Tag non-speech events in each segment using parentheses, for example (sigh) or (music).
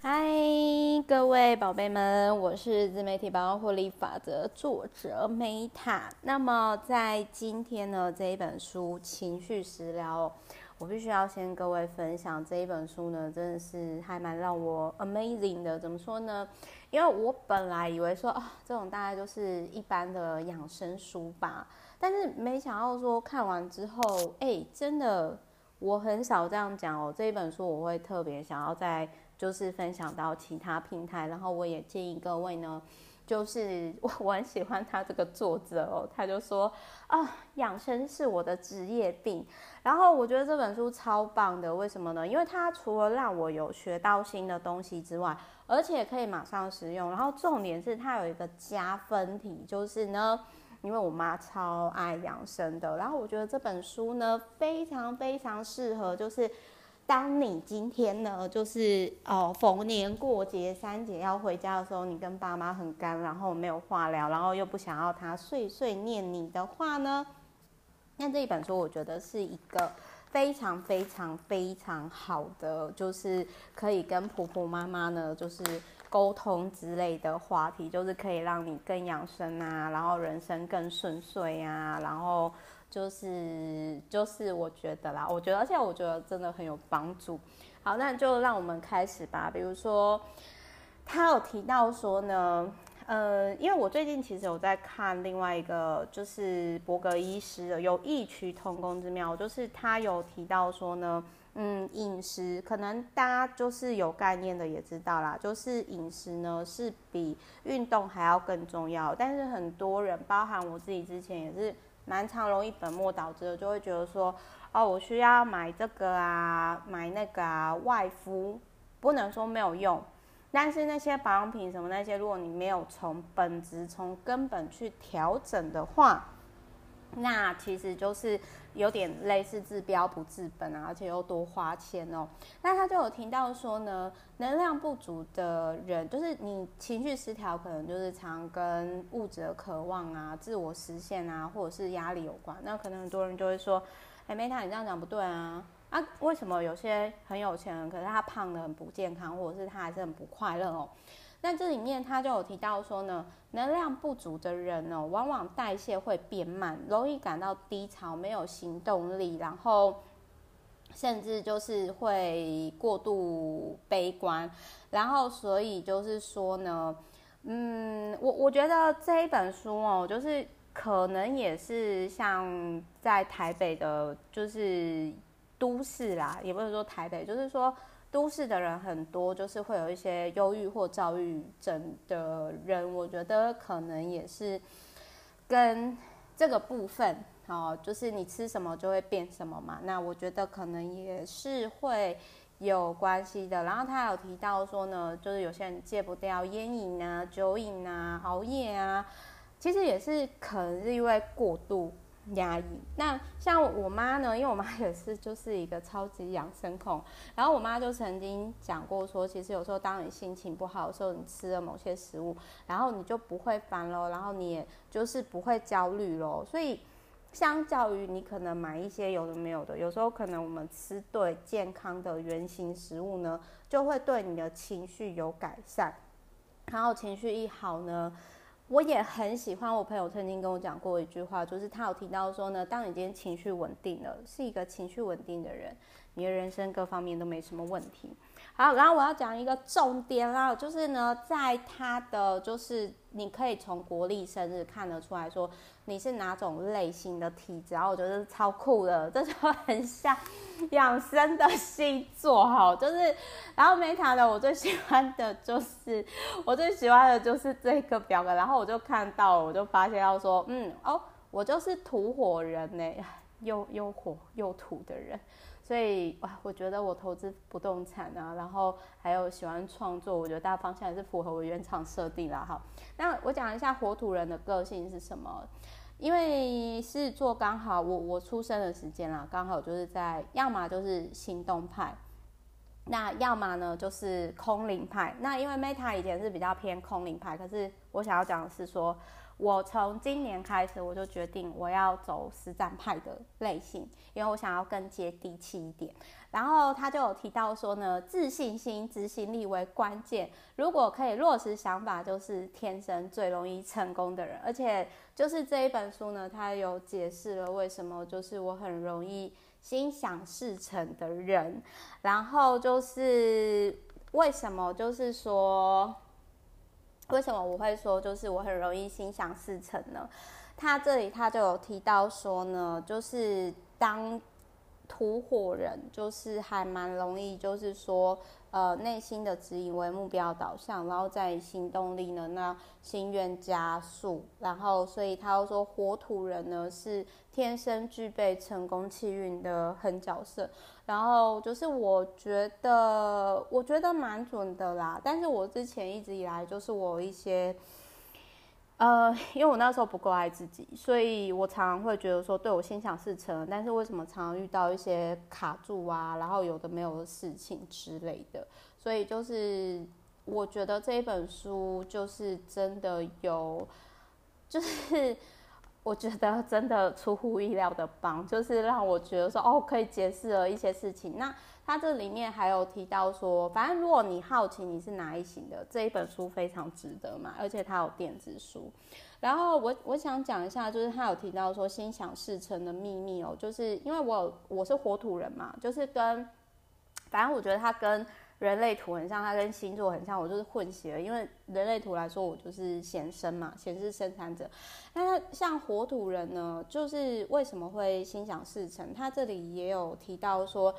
嗨，各位宝贝们，我是自媒体百万获利法则作者 Meta。那么在今天呢，这一本书《情绪食疗》，我必须要先各位分享这一本书呢，真的是还蛮让我 amazing 的。怎么说呢？因为我本来以为说啊，这种大概就是一般的养生书吧，但是没想到说看完之后，哎，真的我很少这样讲哦。这一本书我会特别想要在。就是分享到其他平台，然后我也建议各位呢，就是我我很喜欢他这个作者哦，他就说啊，养生是我的职业病，然后我觉得这本书超棒的，为什么呢？因为它除了让我有学到新的东西之外，而且可以马上使用，然后重点是它有一个加分题，就是呢，因为我妈超爱养生的，然后我觉得这本书呢非常非常适合，就是。当你今天呢，就是哦，逢年过节、三节要回家的时候，你跟爸妈很干，然后没有话聊，然后又不想要他碎碎念你的话呢，那这一本书我觉得是一个非常非常非常好的，就是可以跟婆婆妈妈呢，就是沟通之类的话题，就是可以让你更养生啊，然后人生更顺遂啊，然后。就是就是我觉得啦，我觉得而且我觉得真的很有帮助。好，那就让我们开始吧。比如说，他有提到说呢，呃，因为我最近其实有在看另外一个，就是伯格医师的有异曲同工之妙，就是他有提到说呢，嗯，饮食可能大家就是有概念的也知道啦，就是饮食呢是比运动还要更重要。但是很多人，包含我自己之前也是。蛮常容易本末倒置的，就会觉得说，哦，我需要买这个啊，买那个啊，外敷，不能说没有用，但是那些保养品什么那些，如果你没有从本质、从根本去调整的话，那其实就是有点类似治标不治本啊，而且又多花钱哦。那他就有听到说呢，能量不足的人，就是你情绪失调，可能就是常跟物质的渴望啊、自我实现啊，或者是压力有关。那可能很多人就会说，哎，Meta，你这样讲不对啊。啊，为什么有些很有钱人，可是他胖得很不健康，或者是他还是很不快乐哦？那这里面他就有提到说呢，能量不足的人呢，往往代谢会变慢，容易感到低潮，没有行动力，然后甚至就是会过度悲观，然后所以就是说呢，嗯，我我觉得这一本书哦，就是可能也是像在台北的，就是都市啦，也不是说台北，就是说。都市的人很多，就是会有一些忧郁或躁郁症的人，我觉得可能也是跟这个部分哦，就是你吃什么就会变什么嘛。那我觉得可能也是会有关系的。然后他有提到说呢，就是有些人戒不掉烟瘾啊、酒瘾啊、熬夜啊，其实也是可能是因为过度。压抑。那像我妈呢，因为我妈也是就是一个超级养生控，然后我妈就曾经讲过说，其实有时候当你心情不好的时候，你吃了某些食物，然后你就不会烦咯，然后你也就是不会焦虑咯。所以相较于你可能买一些有的没有的，有时候可能我们吃对健康的原型食物呢，就会对你的情绪有改善，然后情绪一好呢。我也很喜欢，我朋友曾经跟我讲过一句话，就是他有提到说呢，当你今天情绪稳定了，是一个情绪稳定的人，你的人生各方面都没什么问题。好，然后我要讲一个重点啦，就是呢，在他的就是你可以从国历生日看得出来说你是哪种类型的体质，然后我觉得超酷的，这就很像养生的星座哈，就是然后 Meta 的我最喜欢的就是我最喜欢的就是这个表格，然后我就看到了，我就发现要说，嗯哦，我就是土火人呢，(laughs) 又又火又土的人。所以哇，我觉得我投资不动产啊，然后还有喜欢创作，我觉得大方向也是符合我原厂设定啦。哈，那我讲一下火土人的个性是什么？因为狮子座刚好我我出生的时间啦，刚好就是在要么就是行动派，那要么呢就是空灵派。那因为 Meta 以前是比较偏空灵派，可是我想要讲的是说。我从今年开始，我就决定我要走实战派的类型，因为我想要更接地气一点。然后他就有提到说呢，自信心、执行力为关键。如果可以落实想法，就是天生最容易成功的人。而且就是这一本书呢，他有解释了为什么就是我很容易心想事成的人。然后就是为什么就是说。为什么我会说就是我很容易心想事成呢？他这里他就有提到说呢，就是当土火人，就是还蛮容易，就是说。呃，内心的指引为目标导向，然后在行动力呢，那心愿加速，然后所以他又说火土人呢是天生具备成功气运的狠角色，然后就是我觉得我觉得蛮准的啦，但是我之前一直以来就是我一些。呃，因为我那时候不够爱自己，所以我常常会觉得说，对我心想事成，但是为什么常常遇到一些卡住啊，然后有的没有的事情之类的，所以就是我觉得这一本书就是真的有，就是。我觉得真的出乎意料的棒，就是让我觉得说哦，可以解释了一些事情。那它这里面还有提到说，反正如果你好奇你是哪一型的，这一本书非常值得嘛，而且它有电子书。然后我我想讲一下，就是他有提到说心想事成的秘密哦，就是因为我我是火土人嘛，就是跟反正我觉得他跟。人类图很像，它跟星座很像，我就是混血了。因为人类图来说，我就是显生嘛，显示生产者。那像火土人呢，就是为什么会心想事成？他这里也有提到说，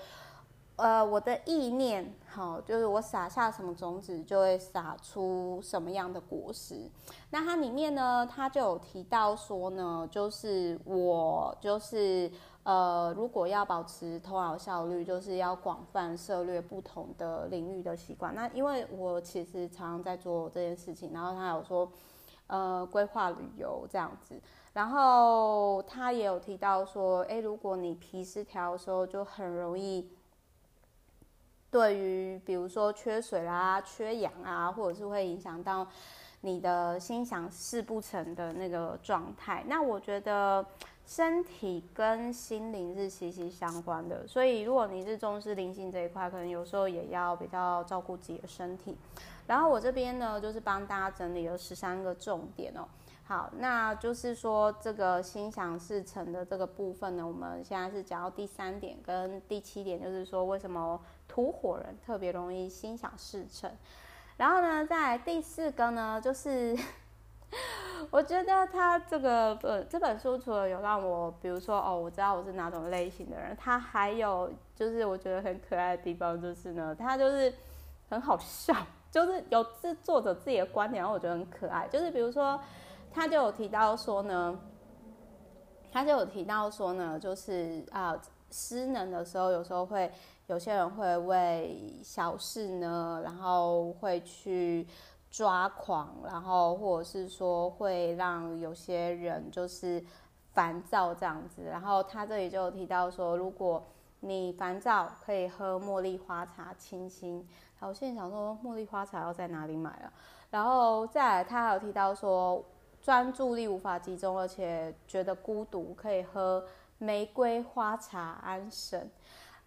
呃，我的意念，好，就是我撒下什么种子，就会撒出什么样的果实。那它里面呢，它就有提到说呢，就是我就是。呃，如果要保持头脑效率，就是要广泛涉猎不同的领域的习惯。那因为我其实常常在做这件事情，然后他有说，呃，规划旅游这样子，然后他也有提到说，诶，如果你脾失调的时候，就很容易对于比如说缺水啦、缺氧啊，或者是会影响到你的心想事不成的那个状态。那我觉得。身体跟心灵是息息相关的，所以如果你是重视灵性这一块，可能有时候也要比较照顾自己的身体。然后我这边呢，就是帮大家整理了十三个重点哦。好，那就是说这个心想事成的这个部分呢，我们现在是讲到第三点跟第七点，就是说为什么土火人特别容易心想事成。然后呢，在第四个呢，就是。(laughs) 我觉得他这个呃这本书除了有让我，比如说哦，我知道我是哪种类型的人，他还有就是我觉得很可爱的地方，就是呢，他就是很好笑，就是有自作者自己的观点，然后我觉得很可爱。就是比如说，他就有提到说呢，他就有提到说呢，就是啊，失能的时候，有时候会有些人会为小事呢，然后会去。抓狂，然后或者是说会让有些人就是烦躁这样子，然后他这里就有提到说，如果你烦躁，可以喝茉莉花茶清新。好，我现在想说茉莉花茶要在哪里买啊？然后再来，他还有提到说，专注力无法集中，而且觉得孤独，可以喝玫瑰花茶安神。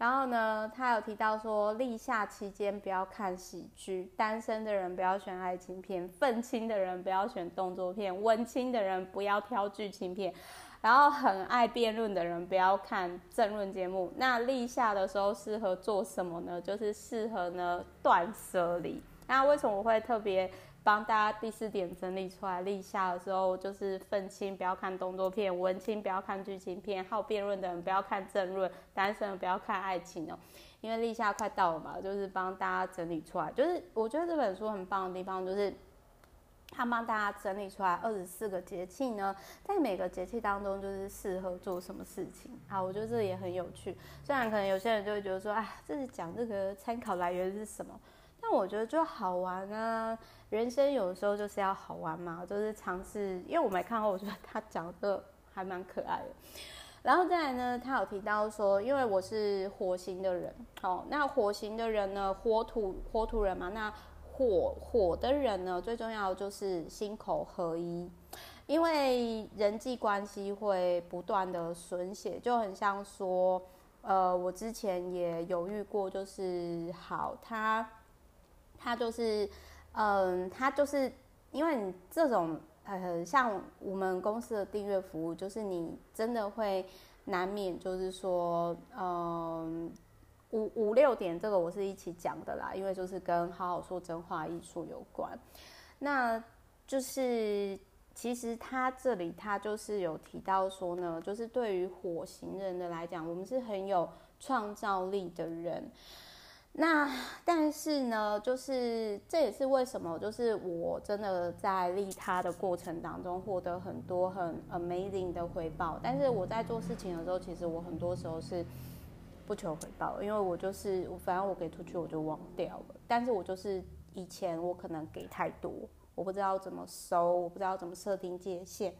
然后呢，他有提到说，立夏期间不要看喜剧，单身的人不要选爱情片，愤青的人不要选动作片，文青的人不要挑剧情片，然后很爱辩论的人不要看政论节目。那立夏的时候适合做什么呢？就是适合呢断舍离。那为什么我会特别？帮大家第四点整理出来，立夏的时候就是愤青不要看动作片，文青不要看剧情片，好辩论的人不要看政论，单身不要看爱情哦，因为立夏快到了嘛，就是帮大家整理出来。就是我觉得这本书很棒的地方，就是他帮大家整理出来二十四个节气呢，在每个节气当中就是适合做什么事情啊，我觉得这也很有趣。虽然可能有些人就会觉得说，哎，这是讲这个参考来源是什么？但我觉得就好玩啊。人生有时候就是要好玩嘛，就是尝试。因为我没看过，我觉得他讲的还蛮可爱的。然后再来呢，他有提到说，因为我是火型的人，好，那火型的人呢，火土火土人嘛，那火火的人呢，最重要就是心口合一。因为人际关系会不断的损血，就很像说，呃，我之前也犹豫过，就是好，他他就是，嗯、他就是因为你这种。呃，像我们公司的订阅服务，就是你真的会难免，就是说，嗯，五五六点这个我是一起讲的啦，因为就是跟好好说真话艺术有关。那就是其实他这里他就是有提到说呢，就是对于火星人的来讲，我们是很有创造力的人。那但是呢，就是这也是为什么，就是我真的在利他的过程当中获得很多很 amazing 的回报。但是我在做事情的时候，其实我很多时候是不求回报，因为我就是反正我给出去我就忘掉了。但是我就是以前我可能给太多，我不知道怎么收，我不知道怎么设定界限。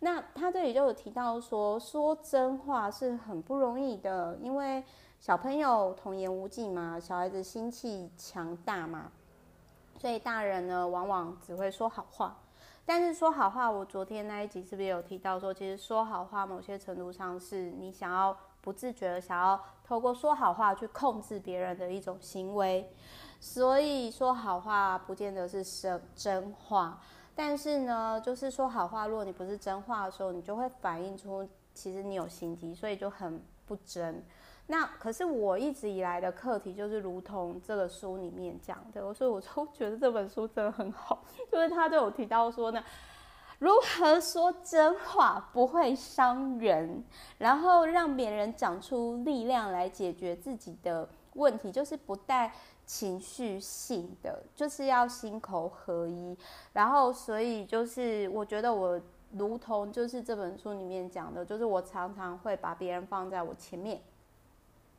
那他这里就有提到说，说真话是很不容易的，因为。小朋友童言无忌嘛，小孩子心气强大嘛，所以大人呢往往只会说好话。但是说好话，我昨天那一集是不是有提到说，其实说好话某些程度上是你想要不自觉的想要透过说好话去控制别人的一种行为。所以说好话不见得是真真话，但是呢，就是说好话，如果你不是真话的时候，你就会反映出其实你有心机，所以就很不真。那可是我一直以来的课题，就是如同这个书里面讲的，所以我就觉得这本书真的很好，(laughs) 就是他就有提到说呢，如何说真话不会伤人，然后让别人长出力量来解决自己的问题，就是不带情绪性的，就是要心口合一。然后所以就是我觉得我如同就是这本书里面讲的，就是我常常会把别人放在我前面。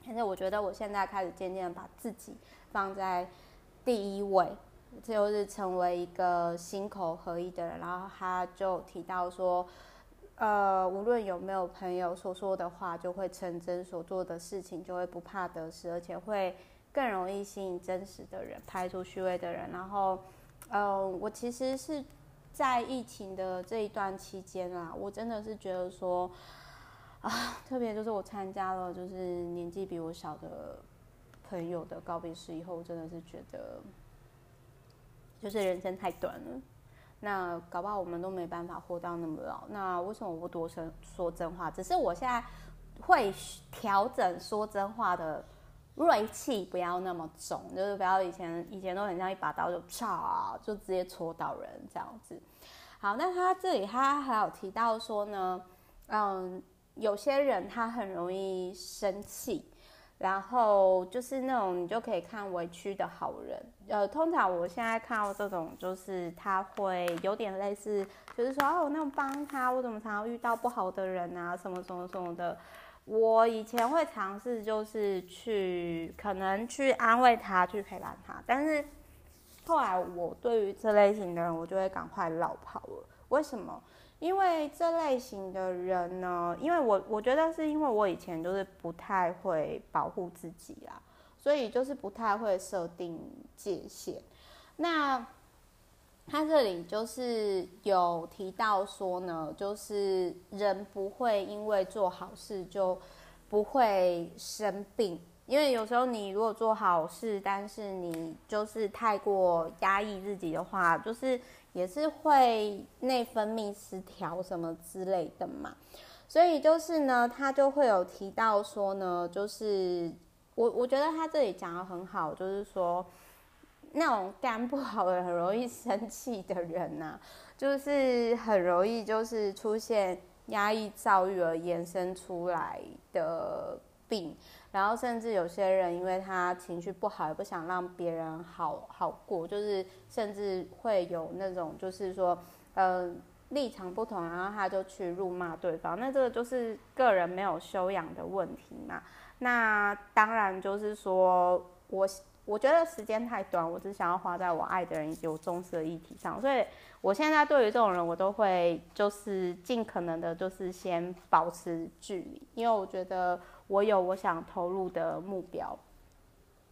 但是我觉得我现在开始渐渐把自己放在第一位，就是成为一个心口合一的人。然后他就提到说，呃，无论有没有朋友所说的话，就会成真；所做的事情就会不怕得失，而且会更容易吸引真实的人，排除虚伪的人。然后，呃，我其实是在疫情的这一段期间啊，我真的是觉得说。啊，特别就是我参加了就是年纪比我小的朋友的告别式以后，真的是觉得，就是人生太短了。那搞不好我们都没办法活到那么老。那为什么我不多说说真话？只是我现在会调整说真话的锐气，不要那么重，就是不要以前以前都很像一把刀就啪就直接戳到人这样子。好，那他这里他还有提到说呢，嗯。有些人他很容易生气，然后就是那种你就可以看委屈的好人。呃，通常我现在看到这种，就是他会有点类似，就是说哦，那种帮他，我怎么常常遇到不好的人啊，什么什么什么的。我以前会尝试，就是去可能去安慰他，去陪伴他，但是后来我对于这类型的人，我就会赶快绕跑了。为什么？因为这类型的人呢，因为我我觉得是因为我以前就是不太会保护自己啦，所以就是不太会设定界限。那他这里就是有提到说呢，就是人不会因为做好事就不会生病，因为有时候你如果做好事，但是你就是太过压抑自己的话，就是。也是会内分泌失调什么之类的嘛，所以就是呢，他就会有提到说呢，就是我我觉得他这里讲得很好，就是说那种肝不好的、很容易生气的人呐、啊，(laughs) 就是很容易就是出现压抑躁郁而延伸出来的病。然后甚至有些人，因为他情绪不好，也不想让别人好好过，就是甚至会有那种，就是说，呃，立场不同，然后他就去辱骂对方。那这个就是个人没有修养的问题嘛。那当然就是说，我我觉得时间太短，我只想要花在我爱的人以及我重视的议题上，所以我现在对于这种人，我都会就是尽可能的，就是先保持距离，因为我觉得。我有我想投入的目标，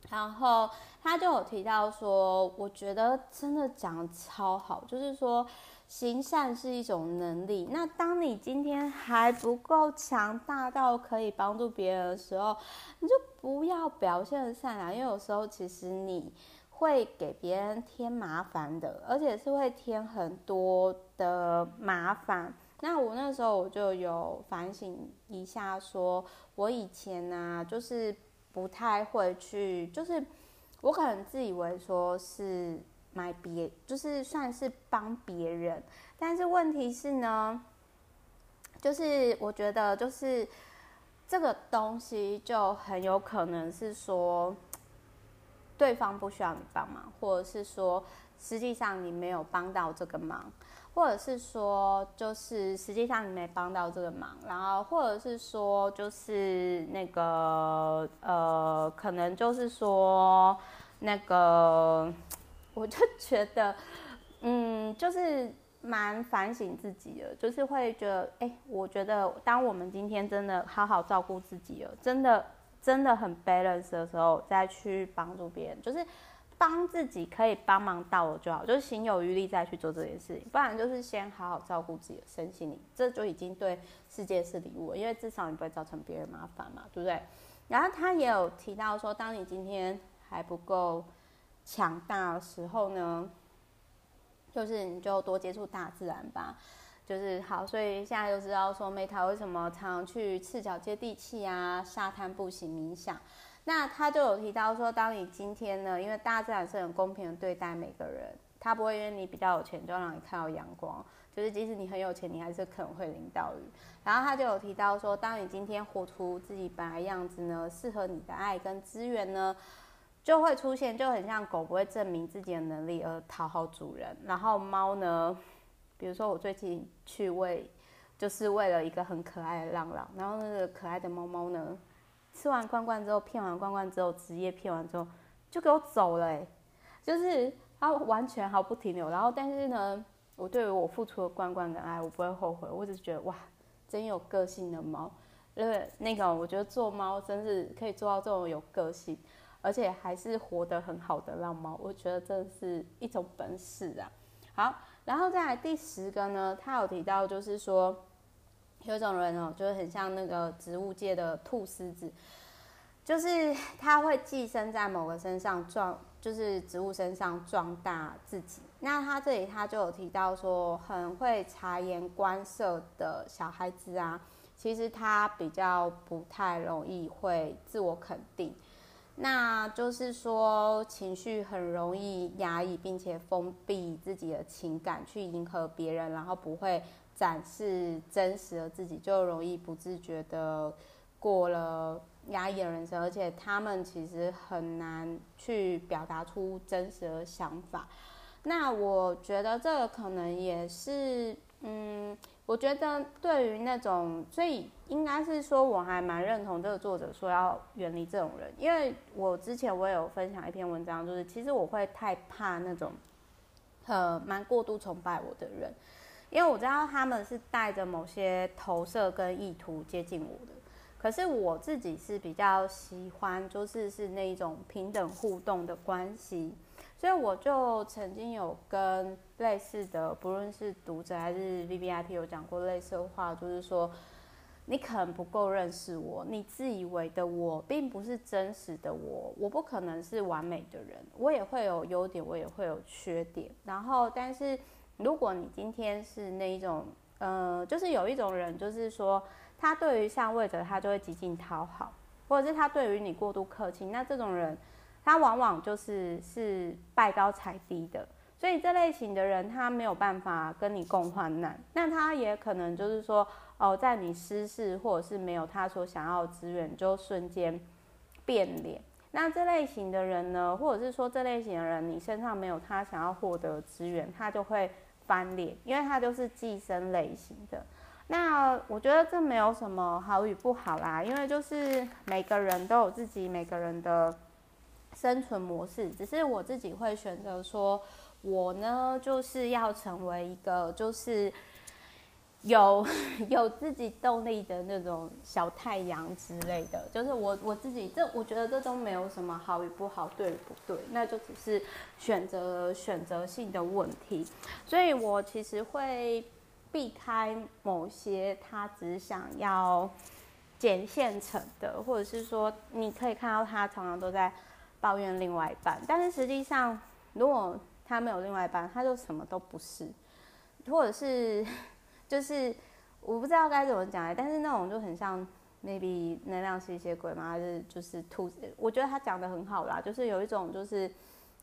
然后他就有提到说，我觉得真的讲超好，就是说，行善是一种能力。那当你今天还不够强大到可以帮助别人的时候，你就不要表现善良，因为有时候其实你会给别人添麻烦的，而且是会添很多的麻烦。那我那时候我就有反省一下，说我以前呢、啊，就是不太会去，就是我可能自以为说是。买别就是算是帮别人，但是问题是呢，就是我觉得就是这个东西就很有可能是说对方不需要你帮忙，或者是说实际上你没有帮到这个忙，或者是说就是实际上你没帮到这个忙，然后或者是说就是那个呃，可能就是说那个。(laughs) 我就觉得，嗯，就是蛮反省自己的，就是会觉得，哎、我觉得当我们今天真的好好照顾自己了，真的真的很 balance 的时候，再去帮助别人，就是帮自己可以帮忙到我就好，就是心有余力再去做这件事情，不然就是先好好照顾自己的身心灵，这就已经对世界是礼物了，因为至少你不会造成别人麻烦嘛，对不对？然后他也有提到说，当你今天还不够。强大的时候呢，就是你就多接触大自然吧，就是好。所以现在就知道说，Meta 为什么常去赤脚接地气啊，沙滩步行冥想。那他就有提到说，当你今天呢，因为大自然是很公平的对待每个人，他不会因为你比较有钱就让你看到阳光，就是即使你很有钱，你还是可能会淋到雨。然后他就有提到说，当你今天活出自己本来样子呢，适合你的爱跟资源呢。就会出现，就很像狗不会证明自己的能力而讨好主人，然后猫呢，比如说我最近去喂，就是喂了一个很可爱的浪浪，然后那个可爱的猫猫呢，吃完罐罐之后，骗完罐罐之后，职业骗完之后，就给我走了，欸，就是它完全毫不停留，然后但是呢，我对于我付出的罐罐的爱，我不会后悔，我只是觉得哇，真有个性的猫，因为那个我觉得做猫真是可以做到这种有个性。而且还是活得很好的浪猫，我觉得真的是一种本事啊。好，然后再来第十个呢，他有提到就是说，有一种人哦，就是很像那个植物界的兔狮子，就是他会寄生在某个身上壮，就是植物身上壮大自己。那他这里他就有提到说，很会察言观色的小孩子啊，其实他比较不太容易会自我肯定。那就是说，情绪很容易压抑，并且封闭自己的情感去迎合别人，然后不会展示真实的自己，就容易不自觉的过了压抑的人生，而且他们其实很难去表达出真实的想法。那我觉得这个可能也是，嗯。我觉得对于那种，所以应该是说，我还蛮认同这个作者说要远离这种人，因为我之前我有分享一篇文章，就是其实我会太怕那种，呃，蛮过度崇拜我的人，因为我知道他们是带着某些投射跟意图接近我的，可是我自己是比较喜欢，就是是那一种平等互动的关系。所以我就曾经有跟类似的，不论是读者还是 VVIP 有讲过类似的话，就是说，你可能不够认识我，你自以为的我，并不是真实的我，我不可能是完美的人，我也会有优点，我也会有缺点。然后，但是如果你今天是那一种，呃，就是有一种人，就是说，他对于上位者，他就会极尽讨好，或者是他对于你过度客气，那这种人。他往往就是是拜高踩低的，所以这类型的人他没有办法跟你共患难。那他也可能就是说，哦，在你失势或者是没有他所想要的资源，就瞬间变脸。那这类型的人呢，或者是说这类型的人，你身上没有他想要获得资源，他就会翻脸，因为它就是寄生类型的。那我觉得这没有什么好与不好啦，因为就是每个人都有自己每个人的。生存模式，只是我自己会选择说，我呢就是要成为一个，就是有 (laughs) 有自己动力的那种小太阳之类的，就是我我自己这我觉得这都没有什么好与不好，对与不对，那就只是选择选择性的问题。所以我其实会避开某些他只想要捡现成的，或者是说你可以看到他常常都在抱怨另外一半，但是实际上如果他没有另外一半，他就什么都不是，或者是。就是我不知道该怎么讲哎，但是那种就很像 maybe 能量吸血鬼嘛，还是就是兔子？我觉得他讲的很好啦，就是有一种就是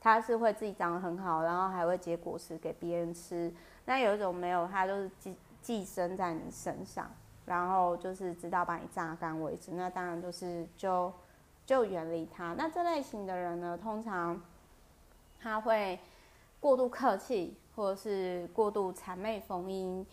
他是会自己长得很好，然后还会结果实给别人吃。那有一种没有，他就是寄寄生在你身上，然后就是直到把你榨干为止。那当然就是就就远离他。那这类型的人呢，通常他会过度客气，或者是过度谄媚逢迎。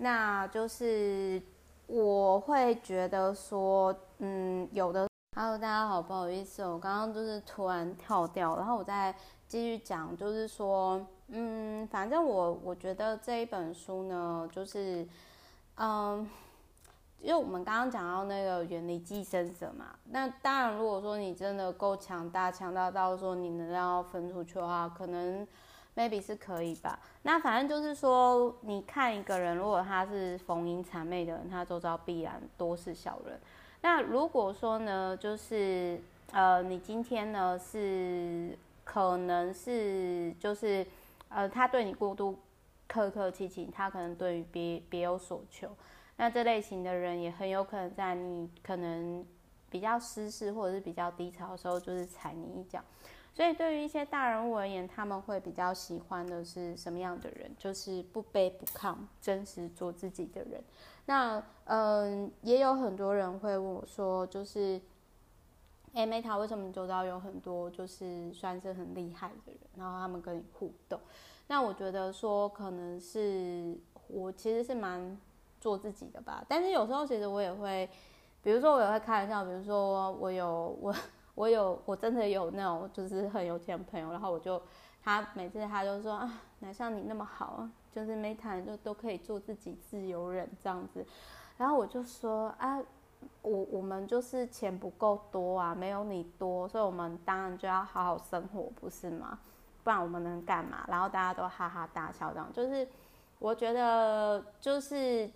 那就是我会觉得说，嗯，有的。Hello，大家好，不好意思，我刚刚就是突然跳掉，然后我再继续讲，就是说，嗯，反正我我觉得这一本书呢，就是，嗯，因为我们刚刚讲到那个远离寄生者嘛，那当然，如果说你真的够强大，强大到说你能量要分出去的话，可能。Maybe 是可以吧，那反正就是说，你看一个人，如果他是逢迎谄媚的人，他周遭必然多是小人。那如果说呢，就是呃，你今天呢是可能是就是呃，他对你过度客客气气，他可能对于别别有所求。那这类型的人也很有可能在你可能比较失势或者是比较低潮的时候，就是踩你一脚。所以，对于一些大人物而言，他们会比较喜欢的是什么样的人？就是不卑不亢、真实做自己的人。那，嗯，也有很多人会问我说，就是，哎，Meta，为什么周遭有很多就是算是很厉害的人，然后他们跟你互动？那我觉得说，可能是我其实是蛮做自己的吧。但是有时候，其实我也会，比如说我也会开玩笑，比如说我有我。我有，我真的有那种就是很有钱的朋友，然后我就他每次他就说啊，哪像你那么好啊，就是没谈就都可以做自己自由人这样子，然后我就说啊，我我们就是钱不够多啊，没有你多，所以我们当然就要好好生活，不是吗？不然我们能干嘛？然后大家都哈哈大笑，这样就是我觉得就是。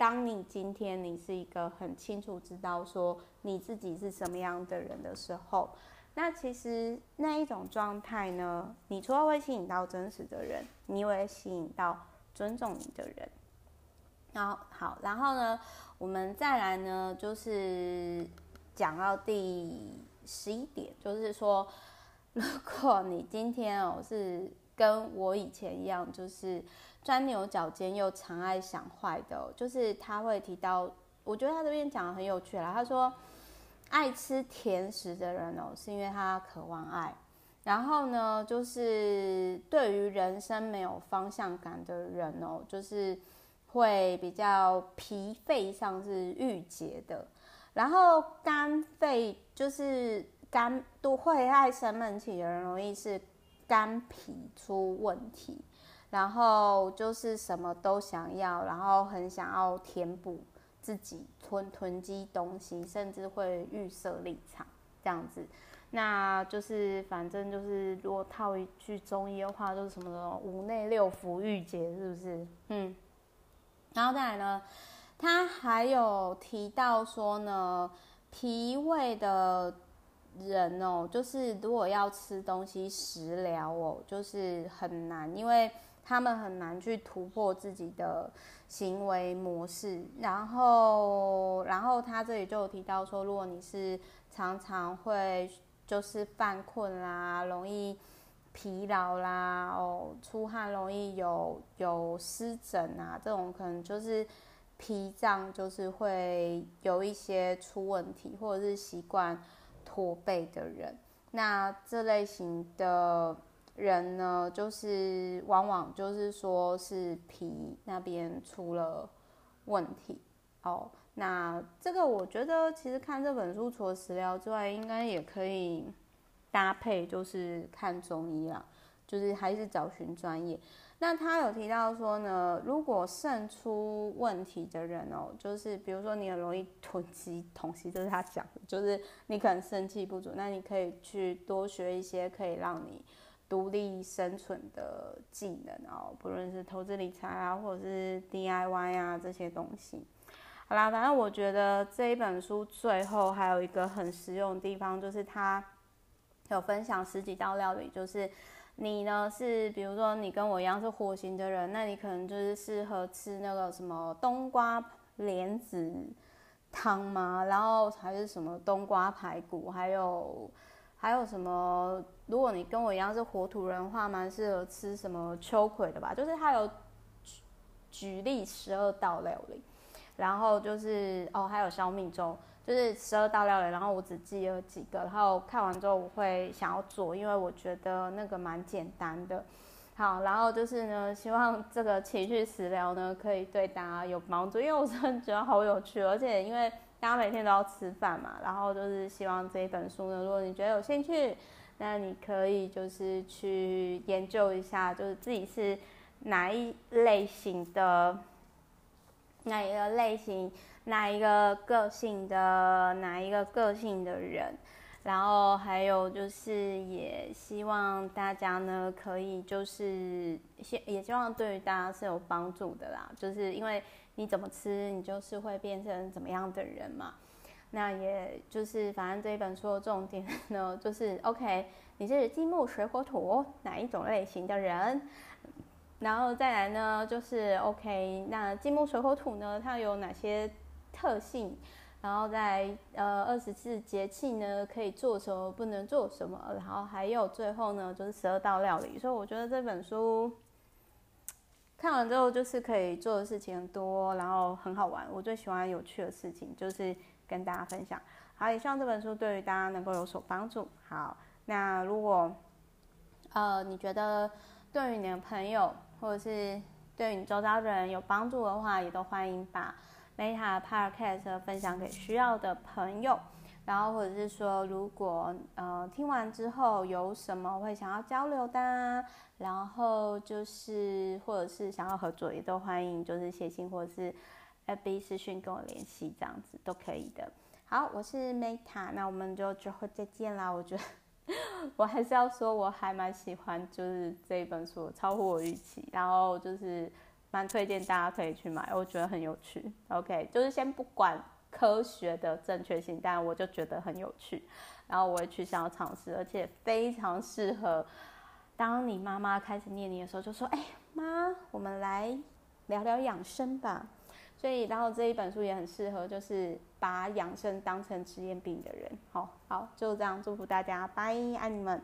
当你今天你是一个很清楚知道说你自己是什么样的人的时候，那其实那一种状态呢，你除了会吸引到真实的人，你也会吸引到尊重你的人。然后好，然后呢，我们再来呢，就是讲到第十一点，就是说，(laughs) 如果你今天哦是跟我以前一样，就是。钻牛角尖又常爱想坏的，就是他会提到，我觉得他这边讲的很有趣啦。他说，爱吃甜食的人哦，是因为他渴望爱。然后呢，就是对于人生没有方向感的人哦，就是会比较脾肺上是郁结的。然后肝肺就是肝都会爱生闷气的人，容易是肝脾出问题。然后就是什么都想要，然后很想要填补自己囤囤积东西，甚至会预设立场这样子。那就是反正就是，如果套一句中医的话，就是什么五内六腑郁结，是不是？嗯。然后再来呢，他还有提到说呢，脾胃的人哦，就是如果要吃东西食疗哦，就是很难，因为。他们很难去突破自己的行为模式，然后，然后他这里就有提到说，如果你是常常会就是犯困啦，容易疲劳啦，哦，出汗容易有有湿疹啊，这种可能就是脾脏就是会有一些出问题，或者是习惯驼背的人，那这类型的。人呢，就是往往就是说是脾那边出了问题哦。那这个我觉得，其实看这本书除了食疗之外，应该也可以搭配，就是看中医啦。就是还是找寻专业。那他有提到说呢，如果肾出问题的人哦，就是比如说你很容易囤积东西，这是他讲的，就是你可能肾气不足，那你可以去多学一些可以让你独立生存的技能哦，不论是投资理财啊，或者是 DIY 啊这些东西。好啦，反正我觉得这一本书最后还有一个很实用的地方，就是他有分享十几道料理，就是。你呢是比如说你跟我一样是火型的人，那你可能就是适合吃那个什么冬瓜莲子汤吗？然后还是什么冬瓜排骨，还有还有什么？如果你跟我一样是火土人的话，蛮适合吃什么秋葵的吧？就是他有举举例十二道料理，然后就是哦还有小米粥。就是十二道料理，然后我只记了几个，然后看完之后我会想要做，因为我觉得那个蛮简单的。好，然后就是呢，希望这个情绪食疗呢可以对大家有帮助，因为我真的觉得好有趣，而且因为大家每天都要吃饭嘛，然后就是希望这一本书呢，如果你觉得有兴趣，那你可以就是去研究一下，就是自己是哪一类型的，哪一个类型。哪一个个性的哪一个个性的人，然后还有就是也希望大家呢可以就是希也希望对于大家是有帮助的啦，就是因为你怎么吃，你就是会变成怎么样的人嘛。那也就是反正这一本书的重点呢，(laughs) 就是 OK，你是金木水火土哪一种类型的人？然后再来呢，就是 OK，那金木水火土呢，它有哪些？特性，然后在呃二十四节气呢，可以做什么，不能做什么，然后还有最后呢，就是十二道料理。所以我觉得这本书看完之后，就是可以做的事情多，然后很好玩。我最喜欢有趣的事情，就是跟大家分享。好，也希望这本书对于大家能够有所帮助。好，那如果呃你觉得对于你的朋友或者是对于你周遭的人有帮助的话，也都欢迎把。Meta Podcast 分享给需要的朋友，然后或者是说，如果呃听完之后有什么会想要交流的，然后就是或者是想要合作，也都欢迎，就是写信或者是 FB 私讯跟我联系，这样子都可以的。好，我是 Meta，那我们就之后再见啦。我觉得我还是要说，我还蛮喜欢就是这一本书，超乎我预期，然后就是。蛮推荐大家可以去买，我觉得很有趣。OK，就是先不管科学的正确性，但我就觉得很有趣，然后我会去想要尝试，而且非常适合当你妈妈开始念你的时候，就说：“哎、妈，我们来聊聊养生吧。”所以，然后这一本书也很适合，就是把养生当成职业病的人。好好，就这样，祝福大家，拜，爱你们。